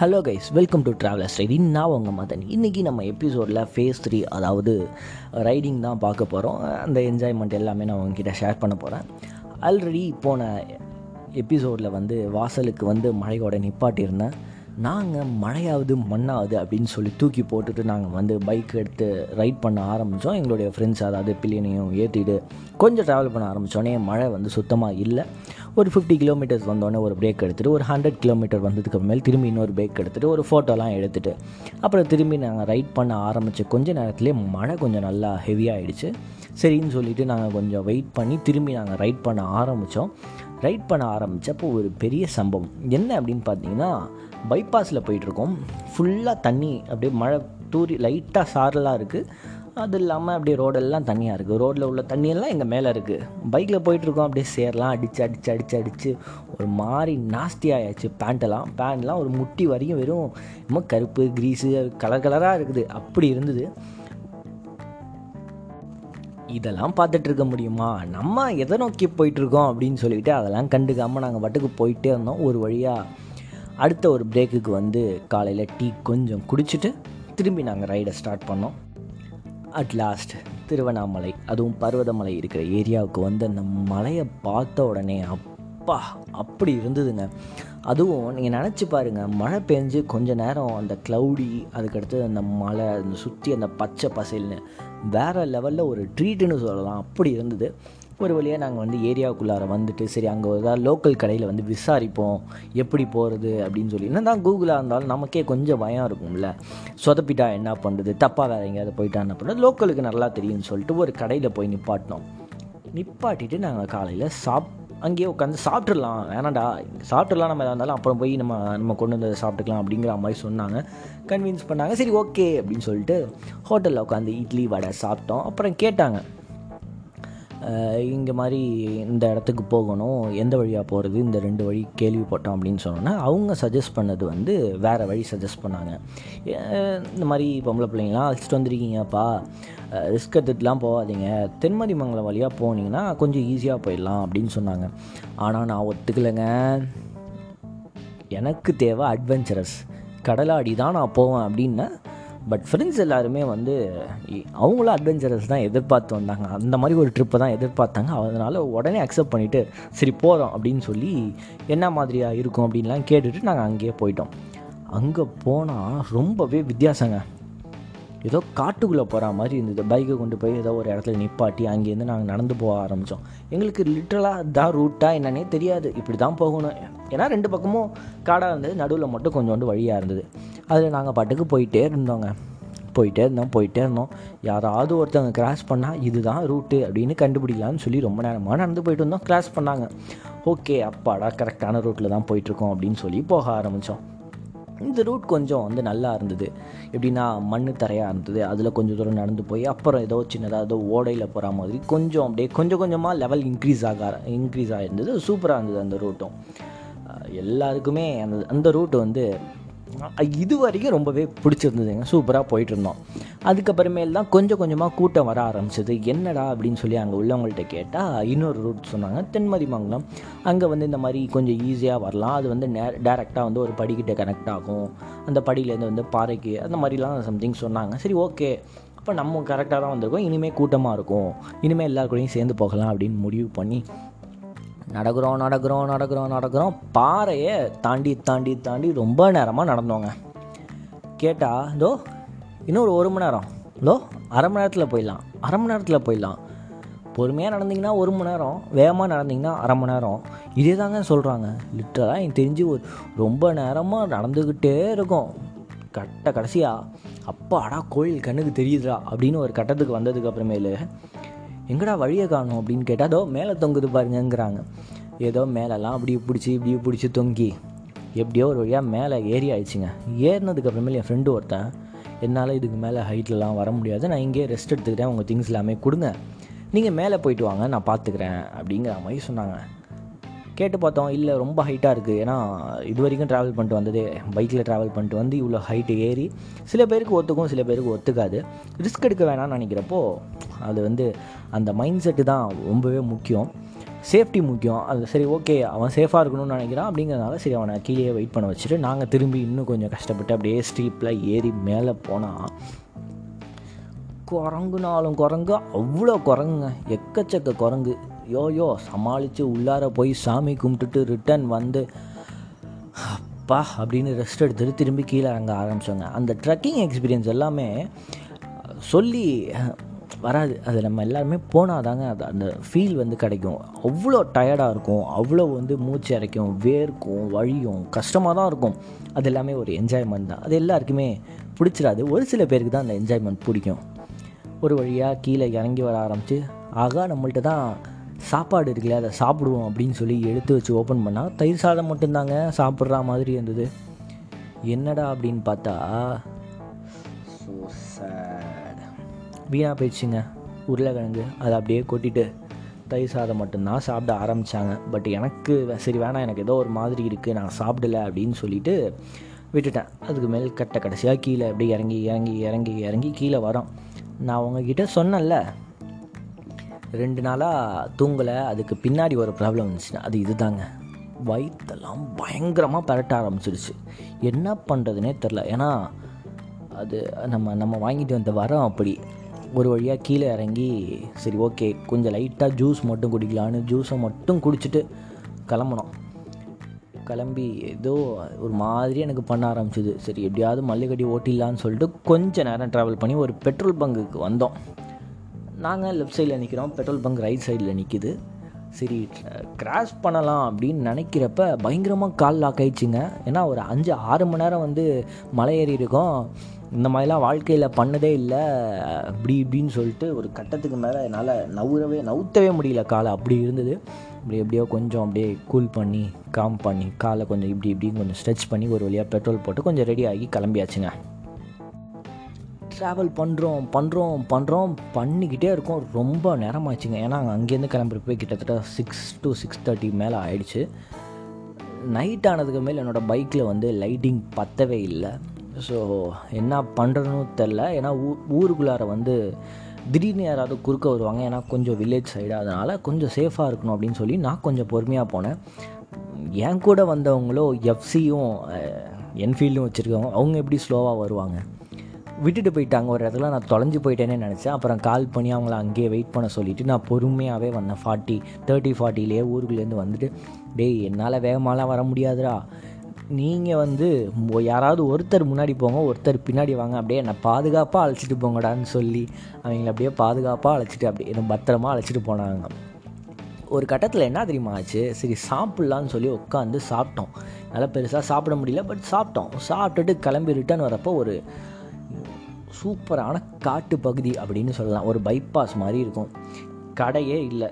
Hello guys welcome to travellers riding நான் உங்கள் மதன். இன்றைக்கி நம்ம எபிசோடில் ஃபேஸ் த்ரீ அதாவது ரைடிங் தான் பார்க்க போகிறோம் அந்த என்ஜாய்மெண்ட் எல்லாமே நான் உங்ககிட்ட ஷேர் பண்ண போகிறேன் ஆல்ரெடி போன எபிசோடில் வந்து வாசலுக்கு வந்து மழையோட நிப்பாட்டியிருந்தேன். நாங்கள் மழையாவது மண்ணாவது அப்படின்னு சொல்லி தூக்கி போட்டுட்டு நாங்கள் வந்து பைக் எடுத்து ரைட் பண்ண ஆரம்பித்தோம் எங்களுடைய ஃப்ரெண்ட்ஸ் அதாவது பில்லியனையும் ஏற்றிட்டு கொஞ்சம் ட்ராவல் பண்ண ஆரம்பித்தோடனே மழை வந்து சுத்தமாக இல்லை. ஒரு ஃபிஃப்டி கிலோமீட்டர்ஸ் வந்தோடனே ஒரு பிரேக் எடுத்துகிட்டு ஒரு ஹண்ட்ரட் கிலோமீட்டர் வந்ததுக்கு மேல் திரும்பி இன்னொரு பிரேக் எடுத்துகிட்டு ஒரு ஃபோட்டோலாம் எடுத்துகிட்டு அப்புறம் திரும்பி நாங்கள் ரைட் பண்ண ஆரம்பித்த கொஞ்ச நேரத்துலேயே மழை கொஞ்சம் நல்லா ஹெவியாகிடுச்சு சரின்னு சொல்லிவிட்டு நாங்கள் கொஞ்சம் வெயிட் பண்ணி திரும்பி நாங்கள் ரைட் பண்ண ஆரம்பித்தோம் ரைட் பண்ண ஆரம்பித்தப்போ ஒரு பெரிய சம்பவம். என்ன அப்படின்னு பார்த்தீங்கன்னா பைபாஸில் போயிட்டுருக்கோம். ஃபுல்லாக தண்ணி அப்படியே மழை தூரி லைட்டாக சாரலாக இருக்குது அது இல்லாமல் அப்படியே ரோடெல்லாம் தண்ணியாக இருக்குது ரோட்டில் உள்ள தண்ணியெல்லாம் எங்கள் மேலே இருக்குது பைக்கில் போயிட்டுருக்கோம் அப்படியே சேரலாம் அடித்து அடித்து அடித்து அடித்து ஒரு மாதிரி நாஸ்டி ஆயாச்சு பேண்ட்டெல்லாம் பேண்ட்லாம் ஒரு முட்டி வரையும் வெறும் ரொம்ப கருப்பு க்ரீஸு கலர் கலராக இருக்குது. அப்படி இருந்தது. இதெல்லாம் பார்த்துட்டு இருக்க முடியுமா? நம்ம எதை நோக்கி போயிட்டுருக்கோம் அப்படின்னு சொல்லிட்டு அதெல்லாம் கண்டுக்காமல் நாங்கள் பாட்டுக்கு போயிட்டே இருந்தோம். ஒரு வழியாக அடுத்த ஒரு பிரேக்குக்கு வந்து காலையில் டீ கொஞ்சம் குடிச்சிட்டு திரும்பி நாங்கள் ரைடை ஸ்டார்ட் பண்ணோம். அட் லாஸ்ட் திருவண்ணாமலை அதுவும் பர்வதமலை இருக்கிற ஏரியாவுக்கு வந்து அந்த மலையை பார்த்த உடனே அப்பா அப்படி இருந்ததுங்க. அதுவும் நீங்கள் நினச்சி பாருங்கள் மழை பெஞ்சு கொஞ்ச நேரம் அந்த க்ளவுடி அதுக்கடுத்து அந்த மலை அந்த சுற்றி அந்த பச்சை பசைல்னு வேறு லெவலில் ஒரு ட்ரீட்டுன்னு சொல்லலாம். அப்படி இருந்தது. ஒரு வழியாக நாங்கள் வந்து ஏரியாவுக்குள்ளார வந்துட்டு சரி அங்கே ஏதாவது லோக்கல் கடையில் வந்து விசாரிப்போம். எப்படி போகிறது அப்படின்னு சொல்லி. என்ன தான் கூகுளாக இருந்தாலும் நமக்கே கொஞ்சம் பயம் இருக்கும்ல. சொதப்பிட்டா என்ன பண்ணுறது தப்பாக வேறு எங்கேயாவது போயிட்டா என்ன பண்ணுறது லோக்கலுக்கு நல்லா தெரியும்னு சொல்லிட்டு ஒரு கடையில் போய் நிப்பாட்டினோம். நிப்பாட்டிட்டு நாங்கள் காலையில் சாப் அங்கேயே உட்காந்து சாப்பிட்றலாம் வேணாண்டா சாப்பிட்றலாம் நம்ம எதாக இருந்தாலும் அப்புறம் போய் நம்ம நம்ம கொண்டு வந்து சாப்பிட்டுக்கலாம் அப்படிங்கிற மாதிரி சொன்னாங்க. கன்வின்ஸ் பண்ணாங்க. சரி ஓகே அப்படின்னு சொல்லிட்டு ஹோட்டலில் உட்காந்து இட்லி வடை சாப்பிட்டோம். அப்புறம் கேட்டாங்க. இங்கே மாதிரி இந்த இடத்துக்கு போகணும். எந்த வழியாக போகிறது இந்த ரெண்டு வழி கேள்விப்பட்டோம் அப்படின்னு சொன்னோன்னா அவங்க சஜஸ்ட் பண்ணது வந்து வேறு வழி சஜஸ்ட் பண்ணாங்க. இந்த மாதிரி பொம்பளை பிள்ளைங்களாம் அழைச்சிட்டு வந்திருக்கீங்கப்பா. ரிஸ்க் எடுத்துட்டுலாம் போகாதீங்க. தென்மதி மங்கலம் வழியாக போனீங்கன்னா கொஞ்சம் ஈஸியாக போயிடலாம் அப்படின்னு சொன்னாங்க. ஆனால் நான் ஒத்துக்கலைங்க. எனக்கு தேவை அட்வென்ச்சரஸ் கடலாடி தான் நான் போவேன் அப்படின்னா பட் ஃப்ரெண்ட்ஸ் எல்லாருமே வந்து அவங்களும் அட்வென்ச்சரஸ் தான் எதிர்பார்த்து வந்தாங்க. அந்த மாதிரி ஒரு ட்ரிப்பை தான் எதிர்பார்த்தாங்க. அதனால் உடனே அக்செப்ட் பண்ணிவிட்டு சரி போகிறோம் அப்படின்னு சொல்லி என்ன மாதிரியாக இருக்கும் அப்படின்லாம் கேட்டுட்டு நாங்கள் அங்கேயே போயிட்டோம். அங்கே போனால் ரொம்பவே வித்தியாசங்க. ஏதோ காட்டுக்குள்ளே போகிற மாதிரி இருந்தது. பைக்கை கொண்டு போய் ஏதோ ஒரு இடத்துல நிப்பாட்டி அங்கேருந்து நாங்கள் நடந்து போக ஆரம்பித்தோம். எங்களுக்கு லிட்ரலாக தான் ரூட்டாக என்னன்னே தெரியாது. இப்படி தான் போகணும். ஏன்னா ரெண்டு பக்கமும் காடாக இருந்தது. நடுவில் மட்டும் கொஞ்சோண்டு வழியாக இருந்தது. அதில் நாங்கள் பாட்டுக்கு போயிட்டே இருந்தோங்க. போயிட்டே இருந்தோம் போயிட்டே இருந்தோம். யாராவது ஒருத்தவங்க கிராஸ் பண்ணால் இதுதான் ரூட்டு அப்படின்னு கண்டுபிடிக்கலான்னு சொல்லி ரொம்ப நேரமாக நடந்து போயிட்டு இருந்தோம். கிராஸ் பண்ணாங்க. ஓகே அப்பாடா கரெக்டான ரூட்டில் தான் போயிட்டுருக்கோம் அப்படின்னு சொல்லி போக ஆரம்பித்தோம். இந்த ரூட் கொஞ்சம் வந்து நல்லா இருந்தது. எப்படின்னா மண் தரையாக இருந்தது. அதில் கொஞ்சம் தூரம் நடந்து போய் அப்புறம் ஏதோ சின்னதாக ஏதோ ஓடையில் போகிற மாதிரி கொஞ்சம் அப்படியே கொஞ்சம் கொஞ்சமாக லெவல் இன்க்ரீஸ் ஆக இன்க்ரீஸ் ஆகிருந்தது சூப்பராக இருந்தது அந்த ரூட்டும் எல்லாருக்குமே அந்த அந்த ரூட்டு வந்து இது வரைக்கும் ரொம்பவே பிடிச்சிருந்ததுங்க. சூப்பராக போயிட்டு இருந்தோம் அதுக்கப்புறமேல் தான் கொஞ்சம் கொஞ்சமாக கூட்டம் வர ஆரம்பிச்சது. என்னடா அப்படின்னு சொல்லி அங்கே உள்ளவங்கள்ட்ட கேட்டால் இன்னொரு ரூட் சொன்னாங்க. தென்மதி மங்கலம் அங்கே வந்து இந்த மாதிரி கொஞ்சம் ஈஸியாக வரலாம். அது வந்து நே டேரெக்டாக வந்து ஒரு படிக்கிட்ட கனெக்ட் ஆகும். அந்த படியிலேருந்து வந்து பாறைக்கு அந்த மாதிரிலாம் சம்திங் சொன்னாங்க. சரி ஓகே அப்போ நம்ம கரெக்டாக தான் வந்திருக்கோம். இனிமேல் கூட்டமாக இருக்கும். இனிமேல் எல்லாருக்கூடையும் சேர்ந்து போகலாம் அப்படின்னு முடிவு பண்ணி நடக்கிறோம் நடக்கிறோம் நடக்கிறோம் நடக்கிறோம். பாறையை தாண்டி தாண்டி தாண்டி ரொம்ப நேரமாக நடந்தோங்க. கேட்டால் இதோ இன்னும் ஒரு ஒரு மணி நேரம். இதோ அரை மணி நேரத்தில் போயிடலாம். அரை மணி நேரத்தில் போயிடலாம். பொறுமையாக நடந்திங்கன்னா ஒரு மணி நேரம். வேகமாக நடந்திங்கன்னா அரை மணி நேரம். இதே தாங்க சொல்கிறாங்க லிட்டராக எனக்கு தெரிஞ்சு ஒரு ரொம்ப நேரமாக நடந்துக்கிட்டே இருக்கும். கட்ட கடைசியாக அப்பாடா கோயில் கண்ணுக்கு தெரியுதுடா அப்படின்னு ஒரு கட்டத்துக்கு வந்ததுக்கு அப்புறமேலு எங்கடா வழியை காணும் அப்படின்னு கேட்டால் அதோ மேலே தொங்குது பாருங்கங்கிறாங்க. ஏதோ மேலெல்லாம் அப்படியே பிடிச்சி இப்படியே பிடிச்சி தொங்கி. எப்படியோ ஒரு வழியாக மேலே ஏறி ஆயிடுச்சுங்க. ஏறினதுக்கப்புறமேல என் ஃப்ரெண்டு ஒருத்தன் என்னால் இதுக்கு மேலே ஹைட்லலாம் வர முடியாது. நான் இங்கேயே ரெஸ்ட் எடுத்துக்கிறேன் உங்கள் திங்ஸ் எல்லாமே கொடுங்க. நீங்கள் மேலே போயிட்டு வாங்க. நான் பார்த்துக்கிறேன். அப்படிங்கிற மாதிரி சொன்னாங்க. கேட்டு பார்த்தோம். இல்லை ரொம்ப ஹைட்டாக இருக்குது ஏன்னா இது வரைக்கும் ட்ராவல் பண்ணிட்டு வந்ததே பைக்கில் ட்ராவல் பண்ணிட்டு வந்து இவ்வளோ ஹைட்டு ஏறி சில பேருக்கு ஒத்துக்கும் சில பேருக்கு ஒத்துக்காது. ரிஸ்க் எடுக்க வேணாம்னு நினைக்கிறப்போ அது வந்து அந்த மைண்ட் செட்டு தான் ரொம்பவே முக்கியம். சேஃப்டி முக்கியம். அது சரி ஓகே அவன் சேஃபாக இருக்கணும்னு நினைக்கிறான் அப்படிங்கிறதுனால சரி அவனை கீழே வெயிட் பண்ண வச்சுட்டு நாங்கள் திரும்பி இன்னும் கொஞ்சம் கஷ்டப்பட்டு அப்படியே ஸ்டீப்பில் ஏறி மேலே போனால் குரங்குனாலும் குரங்கு அவ்வளோ குரங்குங்க. எக்கச்சக்க குரங்கு. யோயோ சமாளித்து உள்ளார போய் சாமி கும்பிட்டுட்டு ரிட்டர்ன் வந்து அப்பா அப்படின்னு ரெஸ்ட் எடுத்துட்டு திரும்பி கீழே இறங்க ஆரம்பித்தோங்க அந்த ட்ரெக்கிங் எக்ஸ்பீரியன்ஸ் எல்லாமே சொல்லி வராது. அது நம்ம எல்லாருமே போனால் தாங்க அது அந்த ஃபீல் வந்து கிடைக்கும். அவ்வளோ டயர்டாக இருக்கும். அவ்வளோ வந்து மூச்சு இறைக்கும் வேர்க்கும் வழியும் கஷ்டமாக தான் இருக்கும். அது எல்லாமே ஒரு என்ஜாய்மெண்ட் தான். அது எல்லாருக்குமே பிடிச்சிடாது ஒரு சில பேருக்கு தான் அந்த என்ஜாய்மெண்ட் பிடிக்கும். ஒரு வழியாக கீழே இறங்கி வர ஆரம்பித்து ஆகா நம்மள்ட்ட தான் சாப்பாடு இருக்குல்ல அதை சாப்பிடுவோம் அப்படின்னு சொல்லி எடுத்து வச்சு ஓப்பன் பண்ணால் தயிர் சாதம் மட்டும்தாங்க சாப்பிட்ற மாதிரி இருந்தது. என்னடா அப்படின்னு பார்த்தா ஸோ சேட் வீணாக போயிடுச்சுங்க உருளைக்கிழங்கு. அதை அப்படியே கொட்டிட்டு தயிர் சாதம் மட்டும்தான் சாப்பிட ஆரம்பித்தாங்க பட் எனக்கு சரி வேணாம் எனக்கு ஏதோ ஒரு மாதிரி இருக்குது நான் சாப்பிடல அப்படின்னு சொல்லிட்டு விட்டுட்டேன். அதுக்கு மேல் கட்ட கடைசியாக கீழே அப்படியே இறங்கி இறங்கி இறங்கி இறங்கி கீழே வரோம். நான் உங்ககிட்ட சொன்னேன்ல ரெண்டு நாளாக தூங்கலை. அதுக்கு பின்னாடி ஒரு ப்ராப்ளம் வந்துச்சுன்னா அது இதுதாங்க. வயிற்றெல்லாம் பயங்கரமாக பரட்ட ஆரம்பிச்சிடுச்சு என்ன பண்ணுறதுனே தெரில. ஏன்னா அது நம்ம நம்ம வாங்கிட்டு வந்த வரோம் அப்படி. ஒரு வழியாக கீழே இறங்கி சரி ஓகே கொஞ்சம் லைட்டாக ஜூஸ் மட்டும் குடிக்கலான்னு ஜூஸை மட்டும் குடிச்சிட்டு கிளம்புனோம். கிளம்பி ஏதோ ஒரு மாதிரி எனக்கு பண்ண ஆரம்பிச்சிது. சரி எப்படியாவது மல்லிகட்டி ஓட்டிடலான்னு சொல்லிட்டு கொஞ்ச நேரம் ட்ராவல் பண்ணி ஒரு பெட்ரோல் பங்குக்கு வந்தோம். நாங்கள் லெஃப்ட் சைடில் நிற்கிறோம் பெட்ரோல் பங்க் ரைட் சைடில் நிற்கிது சரி கிராஸ் பண்ணலாம் அப்படின்னு நினைக்கிறப்ப பயங்கரமாக கால் லாக் ஆயிடுச்சுங்க. ஏன்னா ஒரு அஞ்சு ஆறு மணி நேரம் வந்து மலை ஏறி இருக்கோம். இந்த மாதிரிலாம் வாழ்க்கையில் பண்ணதே இல்லை. அப்படி இப்படின்னு சொல்லிட்டு ஒரு கட்டத்துக்கு மேலே என்னால் நவுறவே நவுத்தவே முடியல காலை. அப்படி இருந்தது. இப்படி எப்படியோ கொஞ்சம் அப்படியே கூல் பண்ணி காம் பண்ணி காலை கொஞ்சம் இப்படி இப்படின்னு கொஞ்சம் ஸ்ட்ரெச் பண்ணி ஒரு வழியாக பெட்ரோல் போட்டு கொஞ்சம் ரெடி ஆகி கிளம்பியாச்சுங்க. ட்ராவல் பண்ணுறோம் பண்ணுறோம் பண்ணுறோம் பண்ணிக்கிட்டே இருக்கோம். ரொம்ப நேரமாச்சுங்க ஏன்னா அங்கேருந்து போய் கிட்டத்தட்ட சிக்ஸ் டு சிக்ஸ் தேர்ட்டி மேலே ஆயிடுச்சு. நைட் ஆனதுக்கு மேல் என்னோடய பைக்கில் வந்து லைட்டிங் பத்தவே இல்லை. ஸோ என்ன பண்ணுறதுன்னு தெரில. ஏன்னா ஊ ஊருக்குள்ளார வந்து திடீர்னு யாராவது குறுக்க வருவாங்க. ஏன்னா கொஞ்சம் வில்லேஜ் சைடு அதனால் கொஞ்சம் சேஃபாக இருக்கணும் அப்படின்னு சொல்லி நான் கொஞ்சம் பொறுமையாக போனேன். என் கூட வந்தவங்களோ எஃப்சியும் என்ஃபீல்டும் வச்சுருக்கவங்க அவங்க எப்படி ஸ்லோவாக வருவாங்க? விட்டுட்டு போயிட்டாங்க. ஒரு இடத்துல நான் தொலைஞ்சு போயிட்டேனே நினச்சேன். அப்புறம் கால் பண்ணி அவங்கள அங்கேயே வெயிட் பண்ண சொல்லிவிட்டு நான் பொறுமையாகவே வந்தேன். ஃபார்ட்டி தேர்ட்டி ஃபார்ட்டிலேயே ஊருக்குள்ளேருந்து வந்துட்டு டேய் என்னால் வேகமாலாம் வர முடியாதுடா. நீங்கள் வந்து யாராவது ஒருத்தர் முன்னாடி போங்க. ஒருத்தர் பின்னாடி வாங்க. அப்படியே என்னை பாதுகாப்பாக அழைச்சிட்டு போங்கடான்னு சொல்லி அவங்கள அப்படியே பாதுகாப்பாக அழைச்சிட்டு அப்படியே என்ன பத்திரமா அழைச்சிட்டு போனாங்க. ஒரு கட்டத்தில் என்ன தெரியுமா ஆச்சு? சரி சாப்பிட்லான்னு சொல்லி உட்காந்து சாப்பிட்டோம். நல்லா பெருசாக சாப்பிட முடியல பட் சாப்பிட்டோம். சாப்பிட்டுட்டு கிளம்பி ரிட்டர்ன் வரப்போ ஒரு சூப்பரான காட்டு பகுதி அப்படின்னு சொல்லலாம். ஒரு பைபாஸ் மாதிரி இருக்கும். கடையே இல்லை.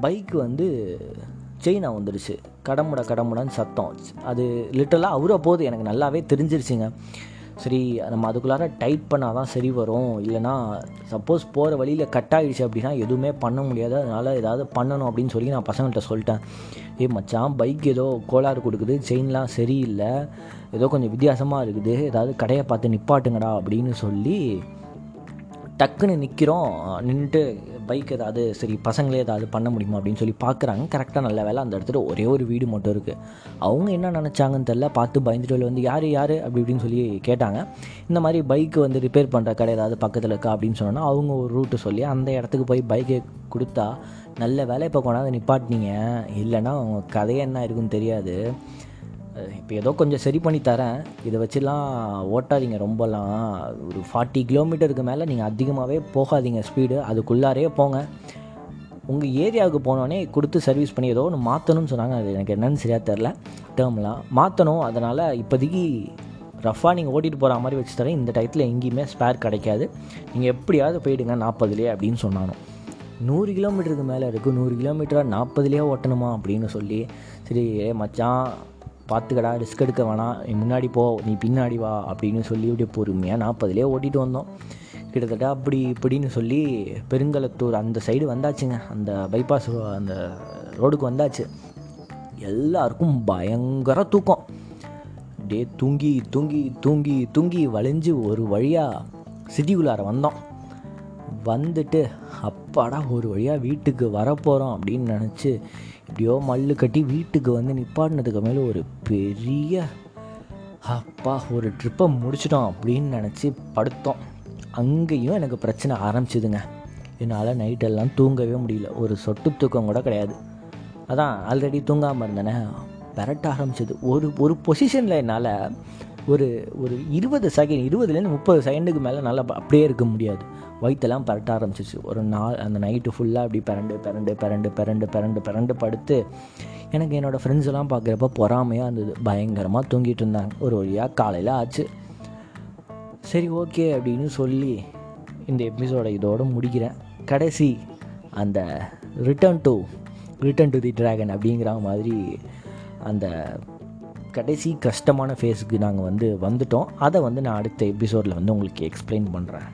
பைக் வந்து செயினா வந்துடுச்சு கடமுட கடமுடன்னு சத்தம். அது லிட்டலாக அவ்வளோ போது எனக்கு நல்லாவே தெரிஞ்சிருச்சுங்க. சரி நம்ம அதுக்குள்ளார டைட் பண்ணால் தான் சரி வரும். இல்லைனா சப்போஸ் போகிற வழியில் கட் ஆகிடுச்சு அப்படின்னா எதுவுமே பண்ண முடியாது. அதனால் ஏதாவது பண்ணணும் அப்படின்னு சொல்லி நான் பசங்கள்கிட்ட சொல்லிட்டேன். ஏய் மச்சான் பைக் ஏதோ கோளாறு கொடுக்குது செயின்லாம் சரியில்லை. ஏதோ கொஞ்சம் வித்தியாசமாக இருக்குது. ஏதாவது கடையை பார்த்து நிப்பாட்டுங்கடா அப்படின்னு சொல்லி டக்குன்னு நிற்கிறோம் நின்றுட்டு பைக் ஏதாவது சரி பசங்களே ஏதாவது பண்ண முடியுமா அப்படின்னு சொல்லி பார்க்குறாங்க கரெக்டாக நல்ல வேலை. அந்த இடத்துல ஒரே ஒரு வீடு மட்டும் இருக்குது அவங்க என்ன நினச்சாங்கன்னு தெரில பார்த்து பயந்துட்டு வந்து யார் யார்? அப்படி இப்படின்னு சொல்லி கேட்டாங்க. இந்த மாதிரி பைக்கு வந்து ரிப்பேர் பண்ணுற கடை ஏதாவது பக்கத்தில் இருக்கா அப்படின்னு சொன்னோன்னா அவங்க ஒரு ரூட்டு சொல்லி அந்த இடத்துக்கு போய் பைக்கை கொடுத்தா நல்ல வேலை இப்போ கொண்டாந்து நிப்பாட்டினீங்க. இல்லைன்னா அவங்க கதையே என்ன இருக்குன்னு தெரியாது. இப்போ ஏதோ கொஞ்சம் சரி பண்ணி தரேன். இதை வச்சுலாம் ஓட்டாதீங்க ரொம்பலாம். ஒரு ஃபார்ட்டி கிலோமீட்டருக்கு மேலே நீங்கள் அதிகமாகவே போகாதீங்க ஸ்பீடு அதுக்குள்ளாரே போங்க. உங்கள் ஏரியாவுக்கு போனோடனே கொடுத்து சர்வீஸ் பண்ணி ஏதோ ஒன்று மாற்றணும்னு சொன்னாங்க. அது எனக்கு என்னன்னு சரியாக தெரில டேர்ம்லாம் மாற்றணும் அதனால் இப்போதைக்கு ரஃபாக நீங்கள் ஓட்டிகிட்டு போகிற மாதிரி வச்சு தரேன். இந்த டயத்தில் எங்கேயுமே ஸ்பேர் கிடைக்காது. நீங்கள் எப்படியாவது போயிடுங்க நாற்பதுலேயே அப்படின்னு சொன்னானோ. நூறு கிலோமீட்டருக்கு மேலே இருக்குது நூறு கிலோமீட்டராக நாற்பதுலேயே ஓட்டணுமா அப்படின்னு சொல்லி. சரி மச்சான் பார்த்துக்கடா ரிஸ்க் எடுக்க வேணாம். நீ முன்னாடி போ நீ பின்னாடி வா அப்படின்னு சொல்லி அப்படியே பொறுமையாக நாற்பதுலேயே ஓட்டிகிட்டு வந்தோம். கிட்டத்தட்ட அப்படி இப்படின்னு சொல்லி பெருங்கலத்தூர் அந்த சைடு வந்தாச்சுங்க. அந்த பைபாஸ் அந்த ரோடுக்கு வந்தாச்சு. எல்லாருக்கும் பயங்கர தூக்கம். அப்படியே தூங்கி தூங்கி தூங்கி தூங்கி வளைஞ்சு ஒரு வழியாக சிட்டிக்குள்ளார வந்தோம். வந்துட்டு அப்பாடா ஒரு வழியாக வீட்டுக்கு வரப்போகிறோம் அப்படின்னு நினச்சி இப்படியோ மல்லு கட்டி வீட்டுக்கு வந்து நிப்பாட்டினதுக்கு மேலே ஒரு பெரிய அப்பா ஒரு ட்ரிப்பை முடிச்சிட்டோம் அப்படின்னு நினச்சி படுத்தோம். அங்கேயும் எனக்கு பிரச்சனை ஆரம்பிச்சிதுங்க. என்னால் நைட்டெல்லாம் தூங்கவே முடியல. ஒரு சொட்டு தூக்கம் கூட கிடையாது. அதான் ஆல்ரெடி தூங்காமல் இருந்தேனே. விரட்ட ஆரம்பிச்சது. ஒரு ஒரு பொசிஷனில் என்னால் ஒரு ஒரு இருபது செகண்ட் இருபதுலேருந்து முப்பது செகண்டுக்கு மேலே நல்லா அப்படியே இருக்க முடியாது. வயிற்றெல்லாம் பரட்ட ஆரம்பிச்சிச்சு ஒரு நாள் அந்த நைட்டு ஃபுல்லாக அப்படி பரண்டு பிறண்டு பிறண்டு பிறண்டு பிறண்டு பிறண்டு படுத்து எனக்கு என்னோடய ஃப்ரெண்ட்ஸ் எல்லாம் பார்க்குறப்ப பொறாமையாக இருந்தது. பயங்கரமாக தூங்கிட்டு இருந்தாங்க. ஒரு வழியாக காலையில் ஆச்சு. சரி ஓகே அப்படின்னு சொல்லி இந்த எபிசோடை இதோடு முடிக்கிறேன். கடைசி அந்த return to return to the dragon அப்படிங்கிற மாதிரி அந்த கடைசி கஷ்டமான ஃபேஸுக்கு நாங்கள் வந்து வந்துட்டோம். அதை வந்து நான் அடுத்த எபிசோடில் வந்து உங்களுக்கு எக்ஸ்பிளைன் பண்ணுறேன்